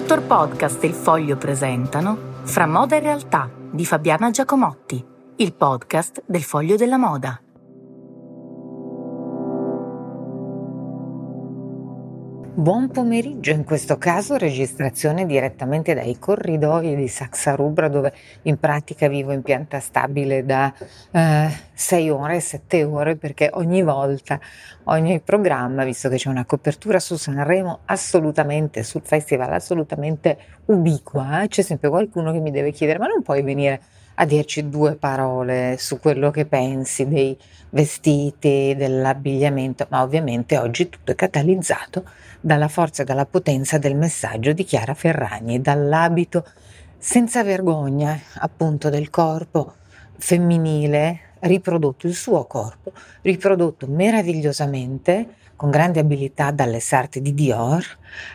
Dottor Podcast e il Foglio presentano Fra moda e realtà di Fabiana Giacomotti, il podcast del Foglio della Moda. Buon pomeriggio, in questo caso registrazione direttamente dai corridoi di Saxa Rubra dove in pratica vivo in pianta stabile da 6 eh, ore, 7 ore perché ogni volta, ogni programma, visto che c'è una copertura su Sanremo assolutamente, sul festival assolutamente ubiqua, c'è sempre qualcuno che mi deve chiedere ma non puoi venire a dirci due parole su quello che pensi dei vestiti, dell'abbigliamento, ma ovviamente oggi tutto è catalizzato dalla forza e dalla potenza del messaggio di Chiara Ferragni, dall'abito senza vergogna appunto del corpo femminile riprodotto, il suo corpo riprodotto meravigliosamente con grande abilità dalle sarte di Dior,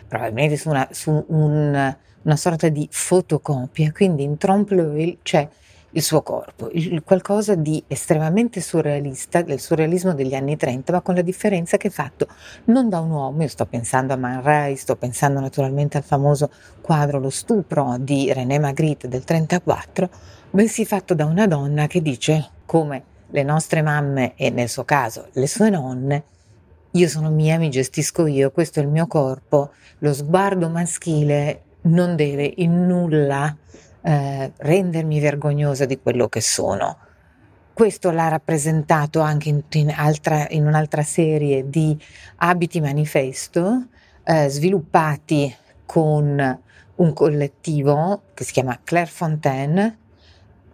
probabilmente su una, su un, una sorta di fotocopia, quindi in trompe l'oeil c'è il suo corpo, il, qualcosa di estremamente surrealista, del surrealismo degli anni 30, ma con la differenza che è fatto non da un uomo, io sto pensando a Man Ray, sto pensando naturalmente al famoso quadro Lo stupro di René Magritte del 34, bensì fatto da una donna che dice come le nostre mamme e nel suo caso le sue nonne, io sono mia, mi gestisco io, questo è il mio corpo, lo sguardo maschile non deve in nulla eh, rendermi vergognosa di quello che sono. Questo l'ha rappresentato anche in, in, altra, in un'altra serie di abiti manifesto eh, sviluppati con un collettivo che si chiama Claire Fontaine,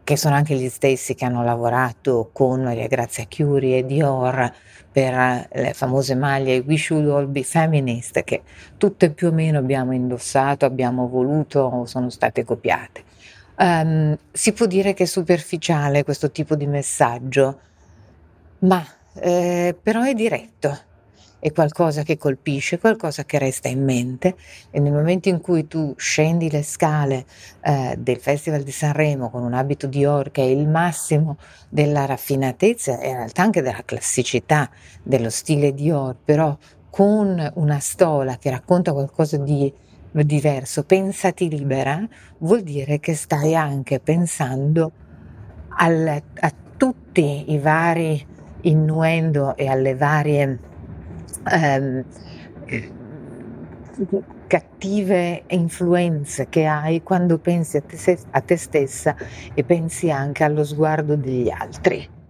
che sono anche gli stessi che hanno lavorato con Maria Grazia Chiuri e Dior per le famose maglie We Should All Be Feminist, che tutte più o meno abbiamo indossato, abbiamo voluto o sono state copiate. Um, si può dire che è superficiale questo tipo di messaggio, ma eh, però è diretto, è qualcosa che colpisce, qualcosa che resta in mente. E nel momento in cui tu scendi le scale eh, del Festival di Sanremo con un abito Dior che è il massimo della raffinatezza e in realtà anche della classicità dello stile Dior, però con una stola che racconta qualcosa di diverso, pensati libera, vuol dire che stai anche pensando al, a tutti i vari innuendo e alle varie ehm, cattive influenze che hai quando pensi a te, a te stessa e pensi anche allo sguardo degli altri.